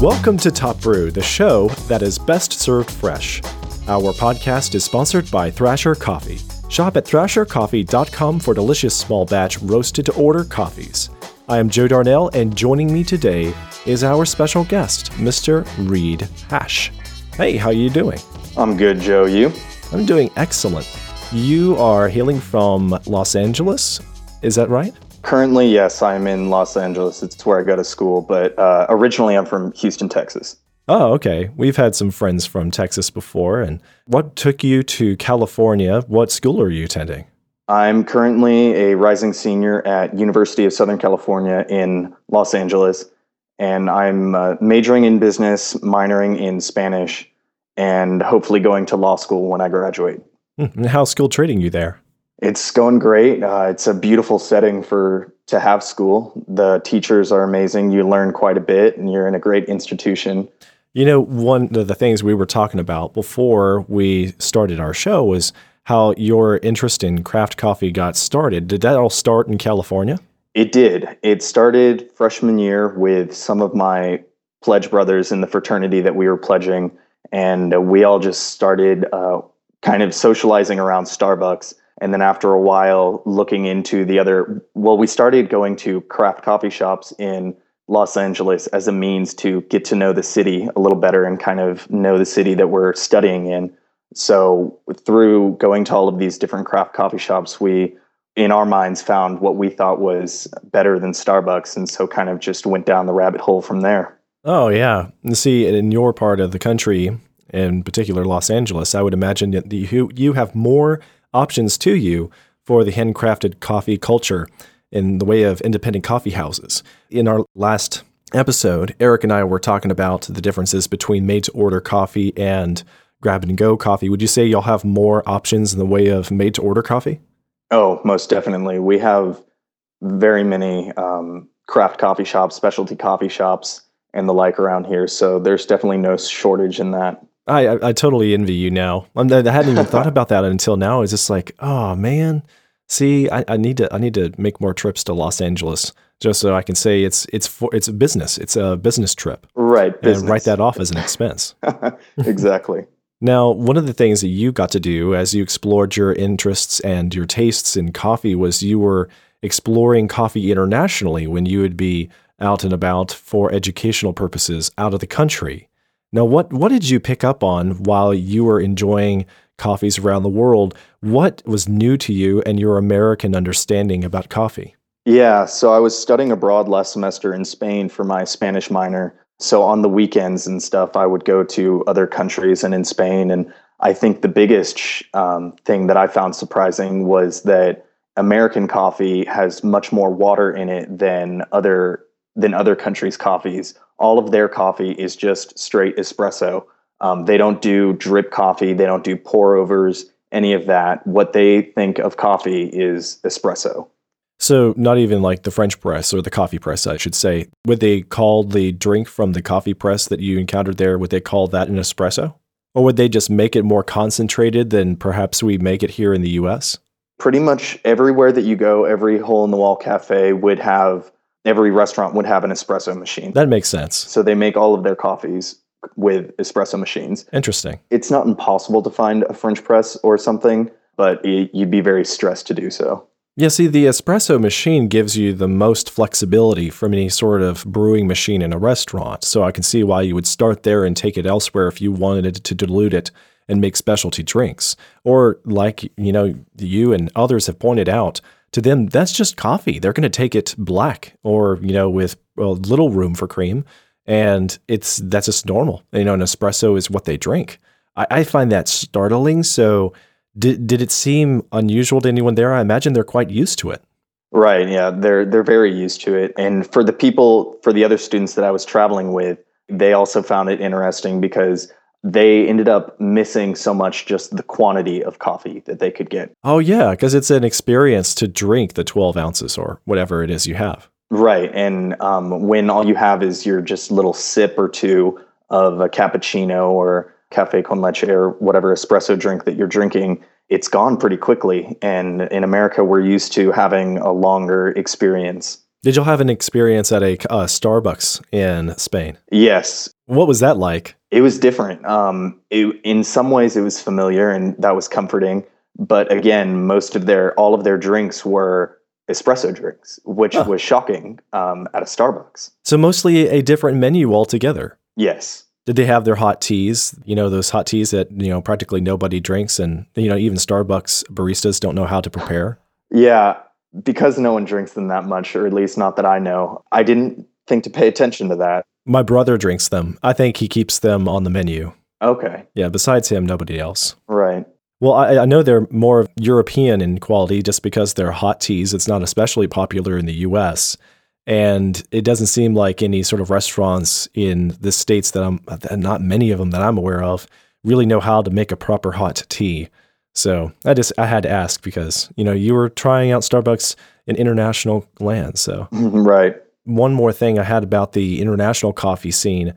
Welcome to Top Brew, the show that is best served fresh. Our podcast is sponsored by Thrasher Coffee. Shop at thrashercoffee.com for delicious small batch roasted to order coffees. I am Joe Darnell, and joining me today is our special guest, Mr. Reed Hash. Hey, how are you doing? I'm good, Joe. You? I'm doing excellent. You are hailing from Los Angeles, is that right? Currently, yes, I'm in Los Angeles. It's where I go to school, but uh, originally I'm from Houston, Texas. Oh, okay. We've had some friends from Texas before. And what took you to California? What school are you attending? I'm currently a rising senior at University of Southern California in Los Angeles, and I'm uh, majoring in business, minoring in Spanish, and hopefully going to law school when I graduate. Hmm, and how's school treating you there? It's going great. Uh, it's a beautiful setting for to have school. The teachers are amazing. You learn quite a bit, and you're in a great institution. You know, one of the things we were talking about before we started our show was how your interest in craft coffee got started. Did that all start in California? It did. It started freshman year with some of my pledge brothers in the fraternity that we were pledging, and we all just started uh, kind of socializing around Starbucks and then after a while looking into the other well we started going to craft coffee shops in los angeles as a means to get to know the city a little better and kind of know the city that we're studying in. So through going to all of these different craft coffee shops we in our minds found what we thought was better than starbucks and so kind of just went down the rabbit hole from there. Oh yeah. And see in your part of the country in particular los angeles i would imagine that you, you have more options to you for the handcrafted coffee culture in the way of independent coffee houses. In our last episode, Eric and I were talking about the differences between made to order coffee and grab and go coffee. Would you say y'all have more options in the way of made to order coffee? Oh, most definitely. We have very many um, craft coffee shops, specialty coffee shops, and the like around here. So there's definitely no shortage in that. I, I, I totally envy you now. I hadn't even thought about that until now. It's just like, oh man, see, I, I need to I need to make more trips to Los Angeles just so I can say it's it's for it's a business. It's a business trip. Right. Business. And write that off as an expense. exactly. Now, one of the things that you got to do as you explored your interests and your tastes in coffee was you were exploring coffee internationally when you would be out and about for educational purposes out of the country. Now, what what did you pick up on while you were enjoying coffees around the world? What was new to you and your American understanding about coffee? Yeah, so I was studying abroad last semester in Spain for my Spanish minor. So on the weekends and stuff, I would go to other countries and in Spain. And I think the biggest um, thing that I found surprising was that American coffee has much more water in it than other than other countries' coffees all of their coffee is just straight espresso. Um, they don't do drip coffee, they don't do pour overs, any of that. What they think of coffee is espresso. So, not even like the French press or the coffee press, I should say. Would they call the drink from the coffee press that you encountered there, would they call that an espresso? Or would they just make it more concentrated than perhaps we make it here in the US? Pretty much everywhere that you go, every hole in the wall cafe would have every restaurant would have an espresso machine. That makes sense. So they make all of their coffees with espresso machines. Interesting. It's not impossible to find a French press or something, but you'd be very stressed to do so. Yeah, see, the espresso machine gives you the most flexibility from any sort of brewing machine in a restaurant. So I can see why you would start there and take it elsewhere if you wanted to dilute it and make specialty drinks. Or, like, you know, you and others have pointed out, to them, that's just coffee. They're going to take it black or, you know, with a little room for cream. And it's that's just normal. You know, an espresso is what they drink. I, I find that startling. So, did, did it seem unusual to anyone there? I imagine they're quite used to it. Right. Yeah. They're, they're very used to it. And for the people, for the other students that I was traveling with, they also found it interesting because they ended up missing so much just the quantity of coffee that they could get. Oh, yeah, because it's an experience to drink the 12 ounces or whatever it is you have. Right. And um, when all you have is your just little sip or two of a cappuccino or cafe con leche or whatever espresso drink that you're drinking, it's gone pretty quickly. And in America, we're used to having a longer experience. Did y'all have an experience at a uh, Starbucks in Spain? Yes. What was that like? It was different. Um, it, in some ways, it was familiar and that was comforting. But again, most of their all of their drinks were espresso drinks, which Huh. was shocking um, at a Starbucks. So mostly a different menu altogether. Yes. Did they have their hot teas? You know, those hot teas that, you know, practically nobody drinks and, you know, even Starbucks baristas don't know how to prepare? Yeah. Because no one drinks them that much, or at least not that I know, I didn't think to pay attention to that. My brother drinks them. I think he keeps them on the menu. Okay. Yeah, besides him, nobody else. Right. Well, I, I know they're more European in quality just because they're hot teas. It's not especially popular in the US. And it doesn't seem like any sort of restaurants in the states that I'm, not many of them that I'm aware of, really know how to make a proper hot tea. So I just, I had to ask because, you know, you were trying out Starbucks in international land. So mm-hmm, right. one more thing I had about the international coffee scene.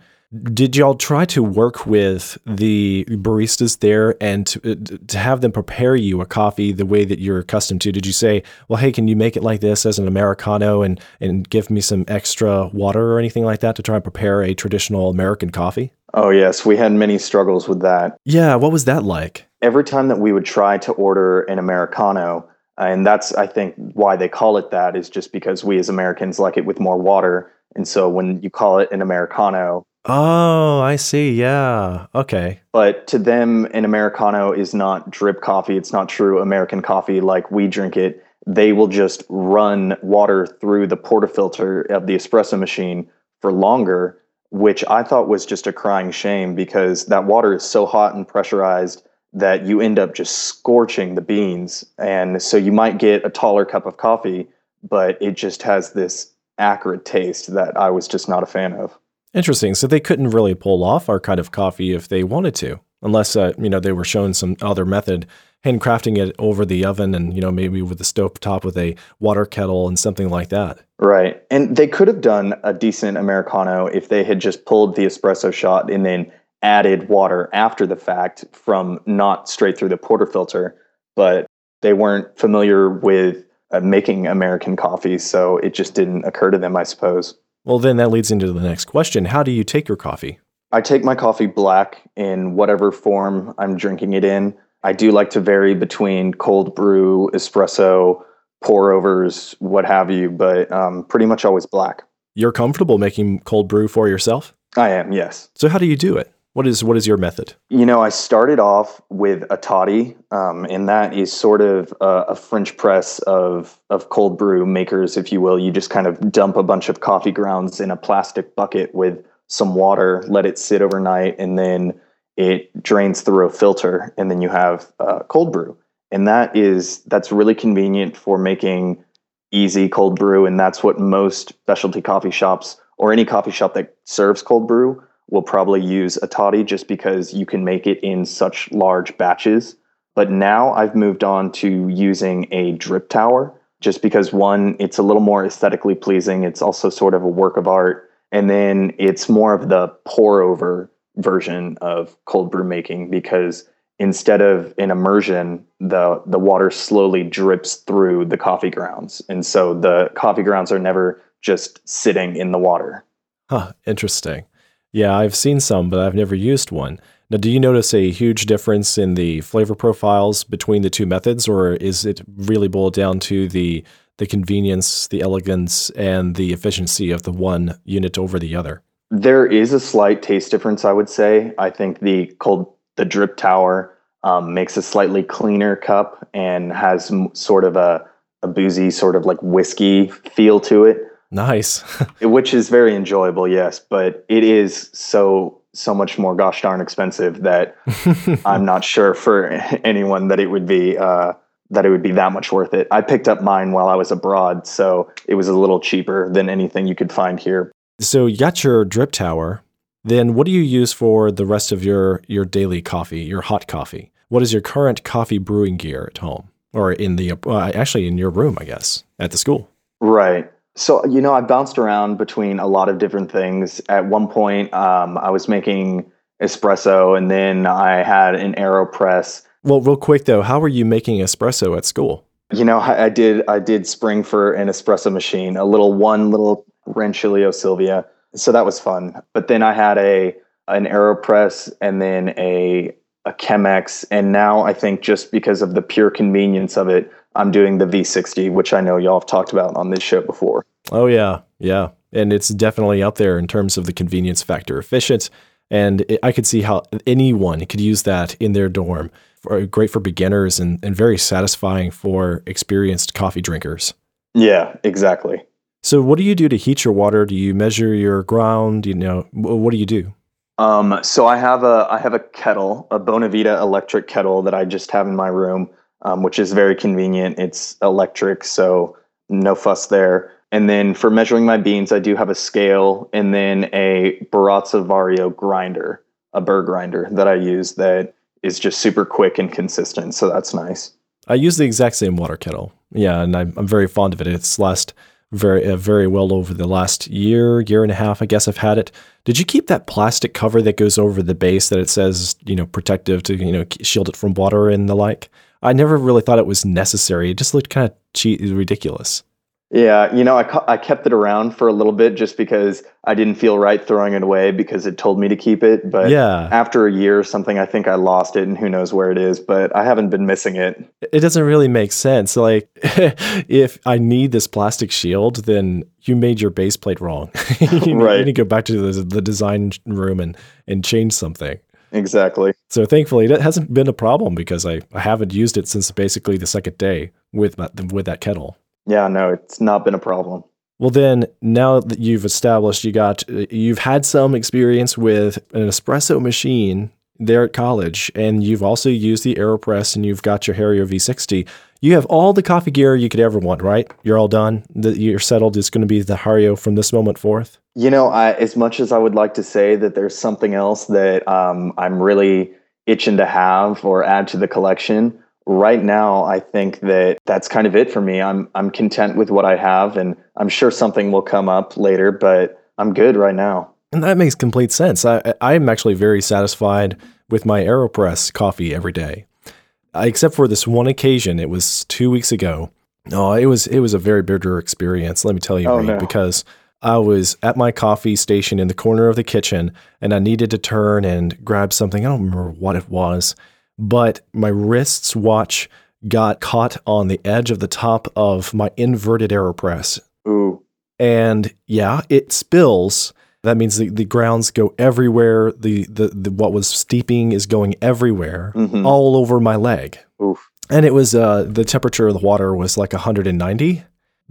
Did y'all try to work with the baristas there and to, uh, to have them prepare you a coffee the way that you're accustomed to? Did you say, "Well, hey, can you make it like this as an americano and and give me some extra water or anything like that to try and prepare a traditional American coffee?" Oh, yes. We had many struggles with that. Yeah, what was that like? Every time that we would try to order an americano and that's i think why they call it that is just because we as americans like it with more water and so when you call it an americano Oh, I see. Yeah. Okay. but to them an americano is not drip coffee it's not true american coffee like we drink it they will just run water through the portafilter of the espresso machine for longer which i thought was just a crying shame because that water is so hot and pressurized that you end up just scorching the beans. And so you might get a taller cup of coffee, but it just has this acrid taste that I was just not a fan of. Interesting. So they couldn't really pull off our kind of coffee if they wanted to, unless uh, you know they were shown some other method, handcrafting it over the oven, and you know maybe with a stove top with a water kettle and something like that. Right. And they could have done a decent Americano if they had just pulled the espresso shot and then added water after the fact from not straight through the portafilter. But they weren't familiar with uh, making American coffee, so it just didn't occur to them, I suppose. Well, then that leads into the next question: How do you take your coffee? I take my coffee black in whatever form I'm drinking it in. I do like to vary between cold brew, espresso, pour overs, what have you, but um, pretty much always black. You're comfortable making cold brew for yourself. I am, yes. So how do you do it? What is what is your method? You know, I started off with a toddy, um, and that is sort of a, a French press of of cold brew makers, if you will. You just kind of dump a bunch of coffee grounds in a plastic bucket with some water, let it sit overnight, and then it drains through a filter, and then you have uh, cold brew. And that is that's really convenient for making easy cold brew, and that's what most specialty coffee shops or any coffee shop that serves cold brew will probably use a toddy just because you can make it in such large batches. But now I've moved on to using a drip tower just because one, it's a little more aesthetically pleasing. It's also sort of a work of art. And then it's more of the pour over version of cold brew making because instead of an immersion, the the water slowly drips through the coffee grounds. And so the coffee grounds are never just sitting in the water. Huh, interesting. Yeah, I've seen some, but I've never used one. Now, do you notice a huge difference in the flavor profiles between the two methods, or is it really boiled down to the the convenience, the elegance, and the efficiency of the one unit over the other? There is a slight taste difference, I would say. I think the cold, the drip tower um, makes a slightly cleaner cup and has m- sort of a, a boozy, sort of like whiskey feel to it, Nice. which is very enjoyable. Yes, but it is so so much more gosh darn expensive that I'm not sure for anyone that it would be uh, that it would be that much worth it. I picked up mine while I was abroad, so it was a little cheaper than anything you could find here. so you got your drip tower. Then what do you use for the rest of your your daily coffee, your hot coffee? What is your current coffee brewing gear at home, or in the uh, actually in your room, I guess, at the school? Right. So, you know, I bounced around between a lot of different things. At one point, um, I was making espresso, and then I had an AeroPress. Well, real quick though, how were you making espresso at school? You know, I, I did I did spring for an espresso machine, a little one little Rancilio Silvia. So that was fun. But then I had a an AeroPress and then a a Chemex. And now I think just because of the pure convenience of it, I'm doing the V60, which I know y'all have talked about on this show before. Oh, yeah. Yeah. And it's definitely up there in terms of the convenience factor. Efficient. And it, I could see how anyone could use that in their dorm. For, great for beginners and, and very satisfying for experienced coffee drinkers. Yeah, exactly. So, what do you do to heat your water? Do you measure your ground? You know, what do you do? Um, so I have a I have a kettle, a Bonavita electric kettle that I just have in my room, um, which is very convenient. It's electric, so no fuss there. And then for measuring my beans, I do have a scale and then a Baratza Vario grinder, a burr grinder that I use that is just super quick and consistent. So that's nice. I use the exact same water kettle. Yeah, and I'm, I'm very fond of it. It's last very uh, very well over the last year, year and a half. I guess I've had it. Did you keep that plastic cover that goes over the base that it says you know protective to you know shield it from water and the like? I never really thought it was necessary. It just looked kind of cheap, ridiculous. Yeah, you know, I, I kept it around for a little bit just because I didn't feel right throwing it away because it told me to keep it. But yeah. after a year or something, I think I lost it and who knows where it is, but I haven't been missing it. It doesn't really make sense. Like, if I need this plastic shield, then you made your base plate wrong. you, right. you need to go back to the, the design room and, and change something. Exactly. So thankfully, it hasn't been a problem because I, I haven't used it since basically the second day with, with that kettle. Yeah, no, it's not been a problem. Well, then now that you've established you got you've had some experience with an espresso machine there at college, and you've also used the Aeropress, and you've got your Hario V60. You have all the coffee gear you could ever want, right? You're all done. You're settled. It's going to be the Hario from this moment forth. You know, I, as much as I would like to say that there's something else that um, I'm really itching to have or add to the collection, right now i think that that's kind of it for me. I'm i'm content with what i have and i'm sure something will come up later but i'm good right now. And that makes complete sense. I i'm actually very satisfied with my aeropress coffee every day. Except for this one occasion it was two weeks ago. Oh it was it was a very bitter experience let me tell you oh, Reed, no. because I was at my coffee station in the corner of the kitchen and I needed to turn and grab something. I don't remember what it was but my wrist's watch got caught on the edge of the top of my inverted AeroPress. Ooh. And yeah, it spills. That means the, the grounds go everywhere. The, the, the what was steeping is going everywhere, mm-hmm. all over my leg. Oof. And it was uh, the temperature of the water was like 190.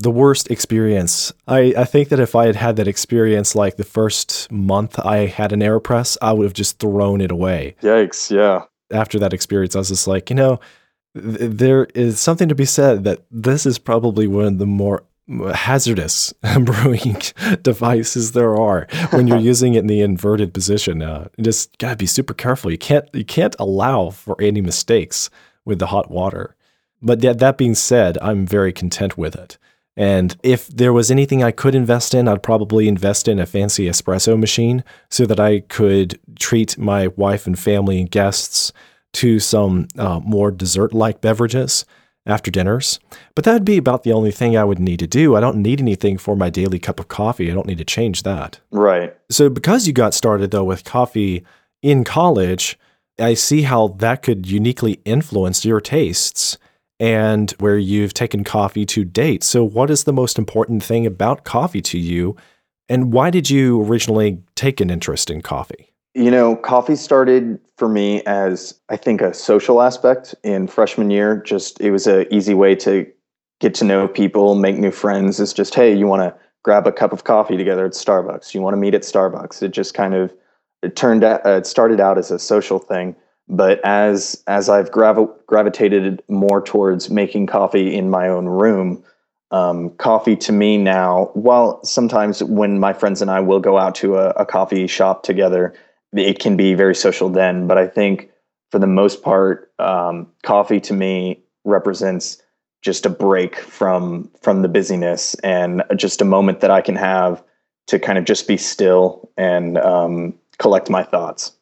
The worst experience. I, I think that if I had had that experience like the first month I had an AeroPress, I would have just thrown it away. Yikes! Yeah after that experience, I was just like, you know, th- there is something to be said that this is probably one of the more hazardous brewing devices there are when you're using it in the inverted position. Uh, you just gotta be super careful. You can't you can't allow for any mistakes with the hot water. But that, that being said, I'm very content with it. And if there was anything I could invest in, I'd probably invest in a fancy espresso machine so that I could treat my wife and family and guests to some uh, more dessert like beverages after dinners. But that'd be about the only thing I would need to do. I don't need anything for my daily cup of coffee. I don't need to change that. Right. So, because you got started though with coffee in college, I see how that could uniquely influence your tastes and where you've taken coffee to date. So, what is the most important thing about coffee to you? And why did you originally take an interest in coffee? You know, coffee started for me as I think a social aspect in freshman year. Just it was an easy way to get to know people, make new friends. It's just, hey, you want to grab a cup of coffee together at Starbucks? You want to meet at Starbucks? It just kind of it turned out, uh, it started out as a social thing but as as I've gravi- gravitated more towards making coffee in my own room, um, coffee to me now, while sometimes when my friends and I will go out to a, a coffee shop together, it can be very social then. But I think for the most part, um, coffee to me represents just a break from from the busyness and just a moment that I can have to kind of just be still and um, collect my thoughts.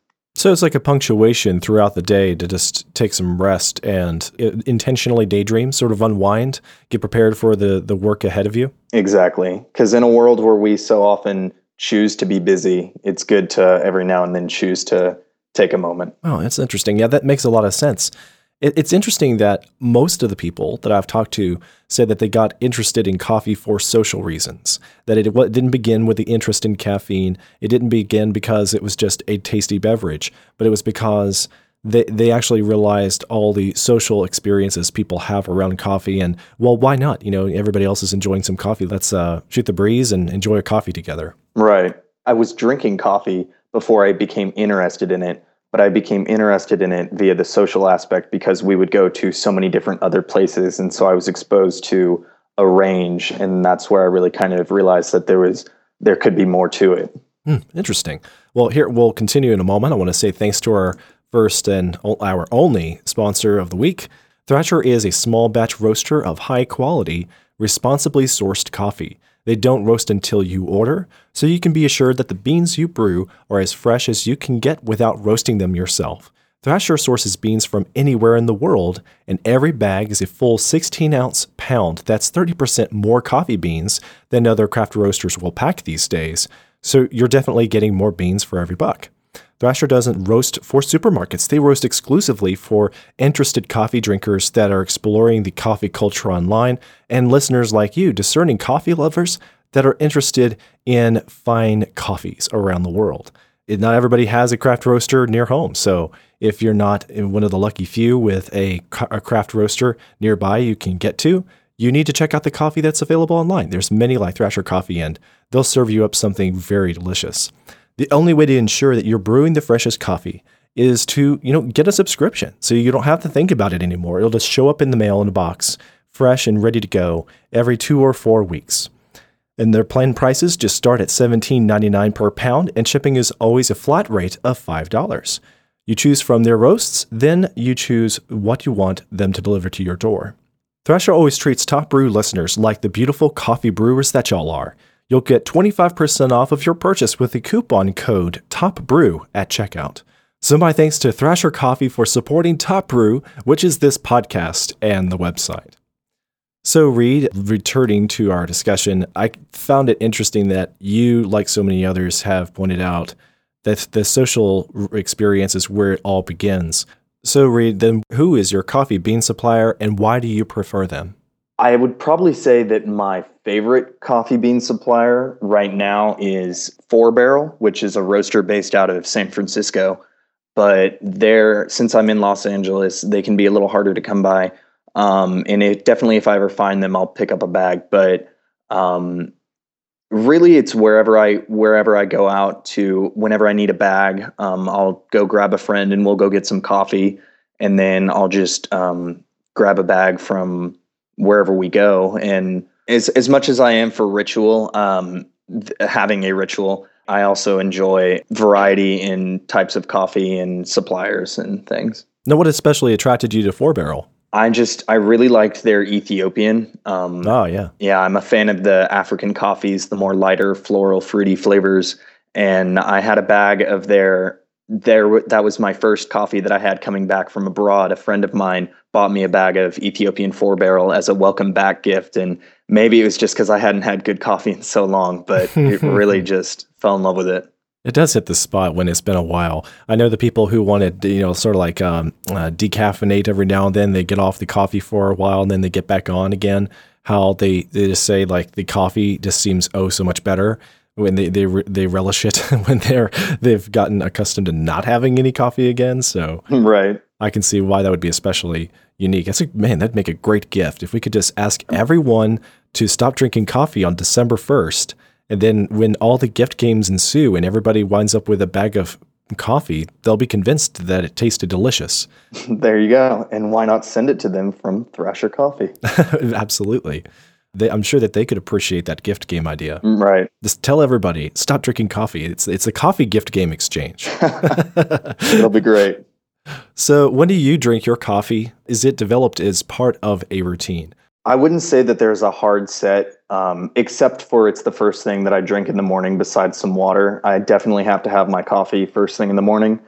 So it's like a punctuation throughout the day to just take some rest and uh, intentionally daydream, sort of unwind, get prepared for the the work ahead of you. Exactly. Because in a world where we so often choose to be busy, it's good to every now and then choose to take a moment. Oh, that's interesting. Yeah, that makes a lot of sense. It, it's interesting that most of the people that I've talked to said that they got interested in coffee for social reasons. That it, it didn't begin with the interest in caffeine. It didn't begin because it was just a tasty beverage, but it was because they, they actually realized all the social experiences people have around coffee and well why not you know everybody else is enjoying some coffee let's uh, shoot the breeze and enjoy a coffee together right i was drinking coffee before i became interested in it but I became interested in it via the social aspect because we would go to so many different other places. And so I was exposed to a range. And that's where I really kind of realized that there was, there could be more to it. Hmm, interesting. Well, here we'll continue in a moment. I want to say thanks to our first and our only sponsor of the week. Thrasher is a small batch roaster of high quality, responsibly sourced coffee. They don't roast until you order, so you can be assured that the beans you brew are as fresh as you can get without roasting them yourself. Thrasher sources beans from anywhere in the world, and every bag is a full 16 ounce pound. That's 30% more coffee beans than other craft roasters will pack these days. So you're definitely getting more beans for every buck. Thrasher doesn't roast for supermarkets. They roast exclusively for interested coffee drinkers that are exploring the coffee culture online and listeners like you, discerning coffee lovers that are interested in fine coffees around the world. Not everybody has a craft roaster near home. So if you're not one of the lucky few with a, a craft roaster nearby you can get to, you need to check out the coffee that's available online. There's many like Thrasher Coffee, and they'll serve you up something very delicious. The only way to ensure that you're brewing the freshest coffee is to, you know, get a subscription. So you don't have to think about it anymore. It'll just show up in the mail in a box, fresh and ready to go every 2 or 4 weeks. And their plan prices just start at $17.99 per pound, and shipping is always a flat rate of $5. You choose from their roasts, then you choose what you want them to deliver to your door. Thrasher always treats Top Brew listeners like the beautiful coffee brewers that y'all are. You'll get 25% off of your purchase with the coupon code TOPBREW at checkout. So, my thanks to Thrasher Coffee for supporting Top Brew, which is this podcast and the website. So, Reed, returning to our discussion, I found it interesting that you, like so many others, have pointed out that the social experience is where it all begins. So, Reed, then who is your coffee bean supplier and why do you prefer them? I would probably say that my favorite coffee bean supplier right now is Four Barrel, which is a roaster based out of San Francisco. But there, since I'm in Los Angeles, they can be a little harder to come by. Um, and it definitely, if I ever find them, I'll pick up a bag. But um, really, it's wherever I wherever I go out to. Whenever I need a bag, um, I'll go grab a friend and we'll go get some coffee, and then I'll just um, grab a bag from wherever we go. And as as much as I am for ritual, um, th- having a ritual, I also enjoy variety in types of coffee and suppliers and things. Now, what especially attracted you to Four Barrel? I just I really liked their Ethiopian. Um, oh yeah, yeah. I'm a fan of the African coffees, the more lighter, floral, fruity flavors. And I had a bag of their there that was my first coffee that I had coming back from abroad. A friend of mine bought me a bag of Ethiopian four barrel as a welcome back gift, and maybe it was just because I hadn't had good coffee in so long, but it really just fell in love with it. It does hit the spot when it's been a while. I know the people who wanted, you know, sort of like um, uh, decaffeinate every now and then. They get off the coffee for a while and then they get back on again. How they, they just say like the coffee just seems oh so much better when they they they relish it when they're they've gotten accustomed to not having any coffee again. So right, I can see why that would be especially unique. That's a man, that'd make a great gift if we could just ask everyone to stop drinking coffee on December first, and then when all the gift games ensue and everybody winds up with a bag of coffee, they'll be convinced that it tasted delicious. there you go. And why not send it to them from Thrasher Coffee? Absolutely. They, I'm sure that they could appreciate that gift game idea. Mm, right. Just tell everybody stop drinking coffee. It's it's a coffee gift game exchange. It'll be great. So, when do you drink your coffee? Is it developed as part of a routine? I wouldn't say that there's a hard set, um, except for it's the first thing that I drink in the morning besides some water. I definitely have to have my coffee first thing in the morning.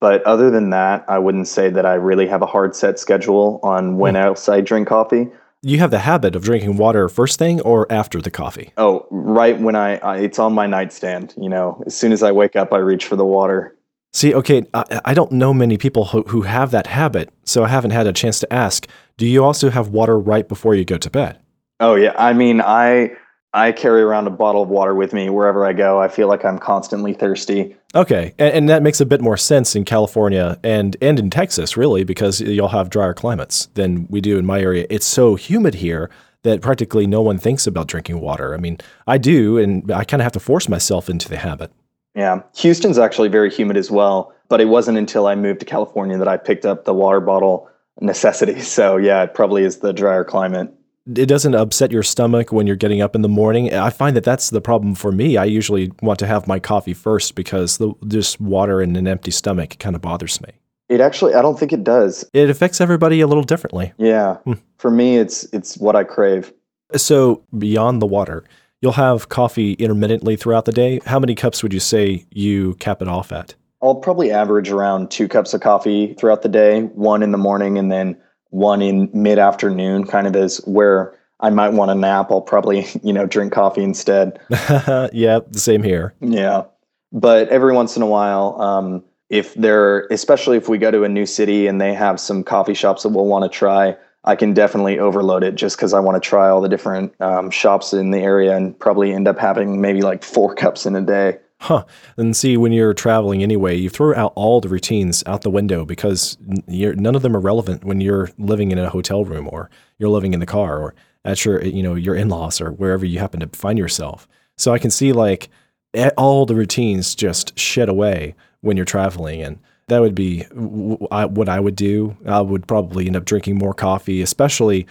But other than that, I wouldn't say that I really have a hard set schedule on when else I drink coffee. You have the habit of drinking water first thing or after the coffee? Oh, right when I, I it's on my nightstand. You know, as soon as I wake up, I reach for the water. See, okay, I, I don't know many people who, who have that habit, so I haven't had a chance to ask. Do you also have water right before you go to bed? Oh yeah, I mean, I I carry around a bottle of water with me wherever I go. I feel like I'm constantly thirsty. Okay, and, and, that makes a bit more sense in California and and in Texas, really, because you'll have drier climates than we do in my area. It's so humid here that practically no one thinks about drinking water. I mean, I do, and I kind of have to force myself into the habit. Yeah, Houston's actually very humid as well, but it wasn't until I moved to California that I picked up the water bottle necessity. So yeah, it probably is the drier climate it doesn't upset your stomach when you're getting up in the morning. I find that that's the problem for me. I usually want to have my coffee first because the just water in an empty stomach kind of bothers me. It actually, I don't think it does. It affects everybody a little differently. Yeah, hmm. for me, it's it's what I crave. So beyond the water, you'll have coffee intermittently throughout the day. How many cups would you say you cap it off at? I'll probably average around two cups of coffee throughout the day, one in the morning and then one in mid afternoon, kind of as where I might want a nap. I'll probably, you know, drink coffee instead. yeah, the same here. Yeah. But every once in a while, um, if they're, especially if we go to a new city and they have some coffee shops that we'll want to try, I can definitely overload it just because I want to try all the different um, shops in the area and probably end up having maybe like four cups in a day. Huh. And see, when you're traveling anyway, you throw out all the routines out the window because none of them are relevant when you're living in a hotel room or you're living in the car or at your, you know, your in-laws or wherever you happen to find yourself. So I can see like all the routines just shed away when you're traveling. And that would be what I would do. I would probably end up drinking more coffee, especially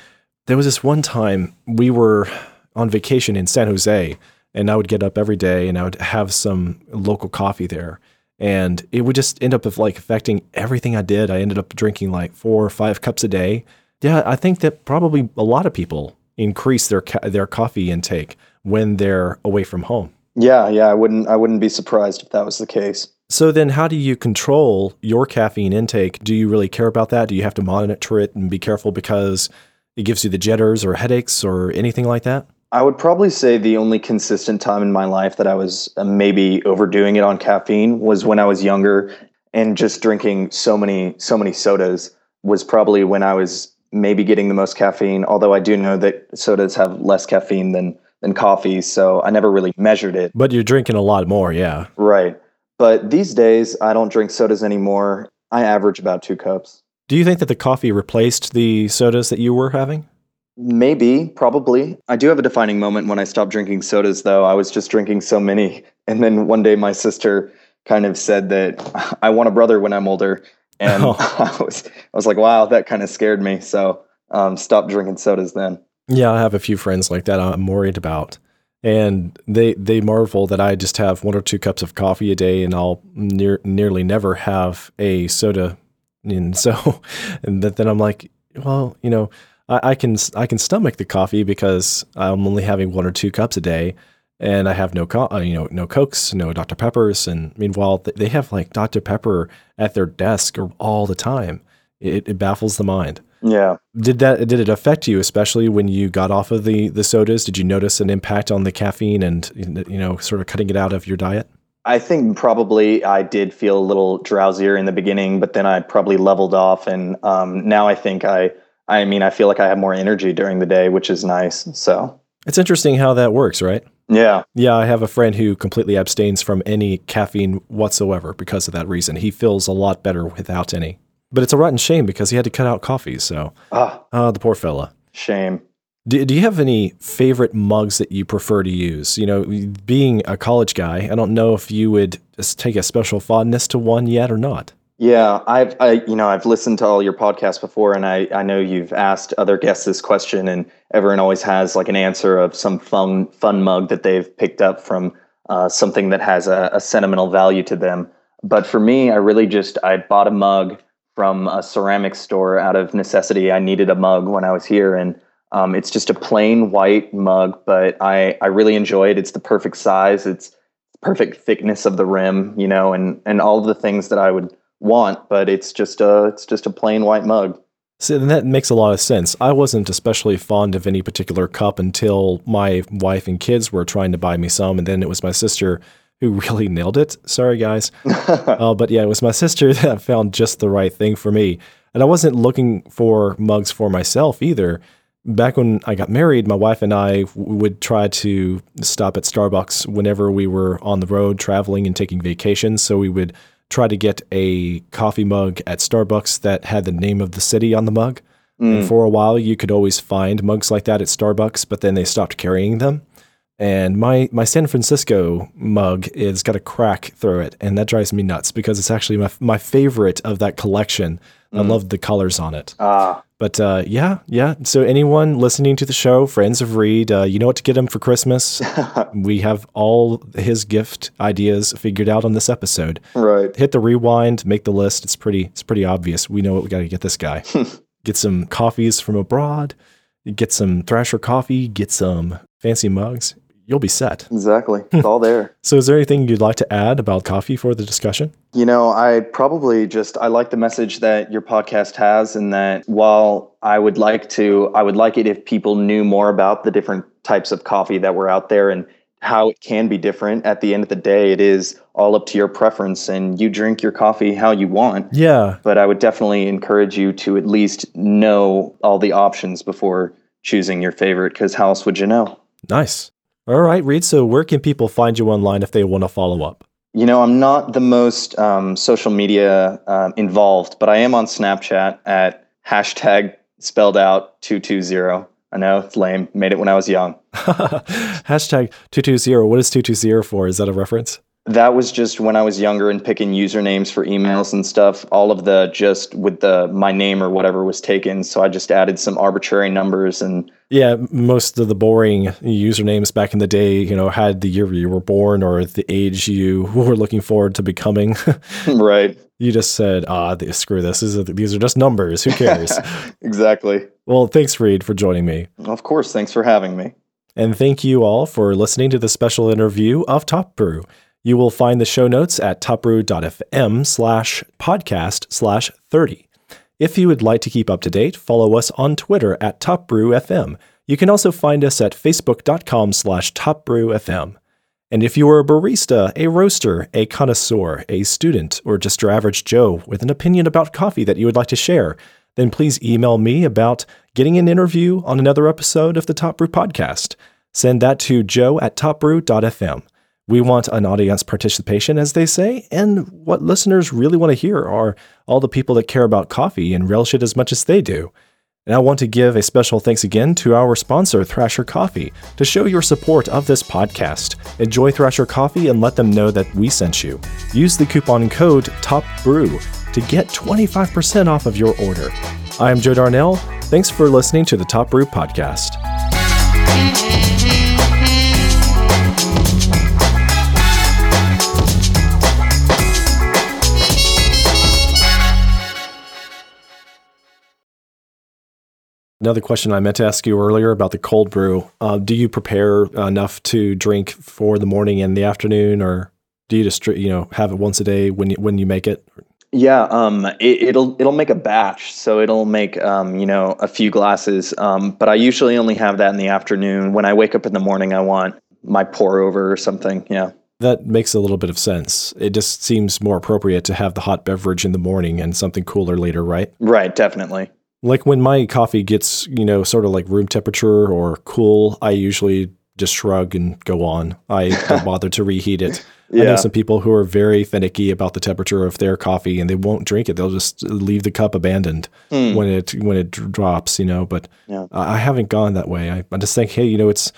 there was this one time we were on vacation in San Jose and I would get up every day and I would have some local coffee there. And it would just end up of like affecting everything I did. I ended up drinking like four or five cups a day. Yeah, I think that probably a lot of people increase their ca- their coffee intake when they're away from home. Yeah, yeah, I wouldn't I wouldn't be surprised if that was the case. So then how do you control your caffeine intake? Do you really care about that? Do you have to monitor it and be careful because it gives you the jitters or headaches or anything like that? I would probably say the only consistent time in my life that I was uh, maybe overdoing it on caffeine was when I was younger and just drinking so many so many sodas was probably when I was maybe getting the most caffeine although I do know that sodas have less caffeine than than coffee so I never really measured it. But you're drinking a lot more, yeah. Right. But these days I don't drink sodas anymore. I average about 2 cups. Do you think that the coffee replaced the sodas that you were having? Maybe, probably. I do have a defining moment when I stopped drinking sodas, though. I was just drinking so many. And then one day my sister kind of said that I want a brother when I'm older. And oh. I, was, I was like, wow, that kind of scared me. So um, stopped drinking sodas then. Yeah, I have a few friends like that I'm worried about. And they they marvel that I just have one or two cups of coffee a day and I'll near, nearly never have a soda. And so, and then I'm like, well, you know, I, I can I can stomach the coffee because I'm only having one or two cups a day, and I have no co- uh, you know no cokes, no Dr Peppers, and meanwhile they have like Dr Pepper at their desk all the time. It, it baffles the mind. Yeah. Did that did it affect you, especially when you got off of the the sodas? Did you notice an impact on the caffeine and you know sort of cutting it out of your diet? I think probably I did feel a little drowsier in the beginning, but then I probably leveled off, and um, now I think I I mean, I feel like I have more energy during the day, which is nice. So it's interesting how that works, right? Yeah. Yeah, I have a friend who completely abstains from any caffeine whatsoever because of that reason. He feels a lot better without any. But it's a rotten shame because he had to cut out coffee. So, ah, uh, the poor fella. Shame. Do, do you have any favorite mugs that you prefer to use? You know, being a college guy, I don't know if you would take a special fondness to one yet or not. Yeah, I've I, you know I've listened to all your podcasts before, and I I know you've asked other guests this question, and everyone always has like an answer of some fun fun mug that they've picked up from uh, something that has a, a sentimental value to them. But for me, I really just I bought a mug from a ceramic store out of necessity. I needed a mug when I was here, and um, it's just a plain white mug, but I I really enjoy it. It's the perfect size. It's perfect thickness of the rim, you know, and and all of the things that I would want, but it's just a it's just a plain white mug. So then that makes a lot of sense. I wasn't especially fond of any particular cup until my wife and kids were trying to buy me some, and then it was my sister who really nailed it. Sorry, guys. uh, but yeah, it was my sister that found just the right thing for me. And I wasn't looking for mugs for myself either. Back when I got married, my wife and I would try to stop at Starbucks whenever we were on the road traveling and taking vacations. So we would try to get a coffee mug at Starbucks that had the name of the city on the mug. Mm. And for a while, you could always find mugs like that at Starbucks, but then they stopped carrying them. And my my San Francisco mug is got a crack through it, and that drives me nuts because it's actually my my favorite of that collection. Mm. I love the colors on it. Ah. But uh, yeah, yeah. So anyone listening to the show, friends of Reed, uh, you know what to get him for Christmas. we have all his gift ideas figured out on this episode. Right. Hit the rewind, make the list. It's pretty. It's pretty obvious. We know what we got to get this guy. get some coffees from abroad. Get some Thrasher coffee. Get some fancy mugs you'll be set. Exactly. It's all there. so is there anything you'd like to add about coffee for the discussion? You know, I probably just I like the message that your podcast has and that while I would like to I would like it if people knew more about the different types of coffee that were out there and how it can be different. At the end of the day, it is all up to your preference and you drink your coffee how you want. Yeah. But I would definitely encourage you to at least know all the options before choosing your favorite because how else would you know? Nice. All right, Reed. So, where can people find you online if they want to follow up? You know, I'm not the most um, social media uh, involved, but I am on Snapchat at hashtag spelled out 220. I know it's lame. Made it when I was young. hashtag 220. What is 220 for? Is that a reference? That was just when I was younger and picking usernames for emails and stuff. All of the just with the my name or whatever was taken, so I just added some arbitrary numbers and yeah, most of the boring usernames back in the day, you know, had the year you were born or the age you were looking forward to becoming. right. You just said, ah, screw this. this is, these are just numbers. Who cares? exactly. Well, thanks, Reed, for joining me. Of course. Thanks for having me. And thank you all for listening to the special interview of Top Brew. You will find the show notes at topbrew.fm slash podcast slash 30. If you would like to keep up to date, follow us on Twitter at topbrewfm. You can also find us at facebook.com slash topbrewfm. And if you are a barista, a roaster, a connoisseur, a student, or just your average Joe with an opinion about coffee that you would like to share, then please email me about getting an interview on another episode of the Top Brew podcast. Send that to joe at topbrew.fm. We want an audience participation, as they say, and what listeners really want to hear are all the people that care about coffee and relish it as much as they do. And I want to give a special thanks again to our sponsor, Thrasher Coffee, to show your support of this podcast. Enjoy Thrasher Coffee and let them know that we sent you. Use the coupon code TOPBREW to get 25% off of your order. I am Joe Darnell. Thanks for listening to the Top Brew Podcast. Another question I meant to ask you earlier about the cold brew. Uh, do you prepare enough to drink for the morning and the afternoon, or do you just you know have it once a day when you, when you make it? Yeah, um, it, will it'll make a batch, so it'll make um, you know a few glasses. Um, but I usually only have that in the afternoon. When I wake up in the morning, I want my pour over or something. Yeah, that makes a little bit of sense. It just seems more appropriate to have the hot beverage in the morning and something cooler later, right? Right, definitely. Like when my coffee gets, you know, sort of like room temperature or cool, I usually just shrug and go on. I don't bother to reheat it. yeah. I know some people who are very finicky about the temperature of their coffee and they won't drink it. They'll just leave the cup abandoned mm. when it when it drops, you know. But yeah. I haven't gone that way. I, I just think, hey, you know, it's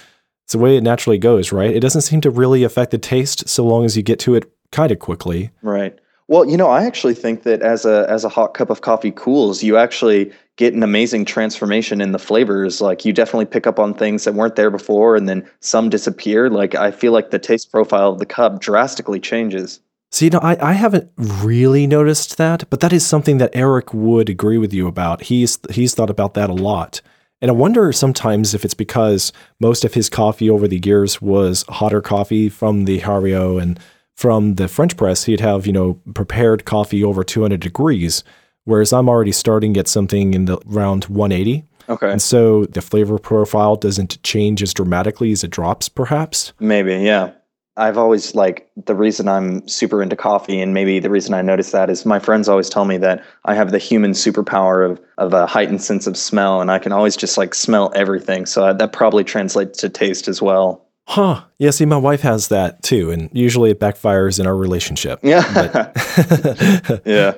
it's the way it naturally goes, right? It doesn't seem to really affect the taste so long as you get to it kind of quickly. Right. Well, you know, I actually think that as a as a hot cup of coffee cools, you actually get an amazing transformation in the flavors. Like you definitely pick up on things that weren't there before and then some disappear. Like I feel like the taste profile of the cup drastically changes. See, you know, I, I haven't really noticed that, but that is something that Eric would agree with you about. He's he's thought about that a lot. And I wonder sometimes if it's because most of his coffee over the years was hotter coffee from the Hario and from the French press, he'd have, you know, prepared coffee over 200 degrees, whereas I'm already starting at something in the round 180. Okay. And so the flavor profile doesn't change as dramatically as it drops, perhaps. Maybe, yeah. I've always like the reason I'm super into coffee, and maybe the reason I notice that is my friends always tell me that I have the human superpower of of a heightened sense of smell, and I can always just like smell everything. So I, that probably translates to taste as well. Huh. Yeah, see, my wife has that too, and usually it backfires in our relationship. Yeah. yeah.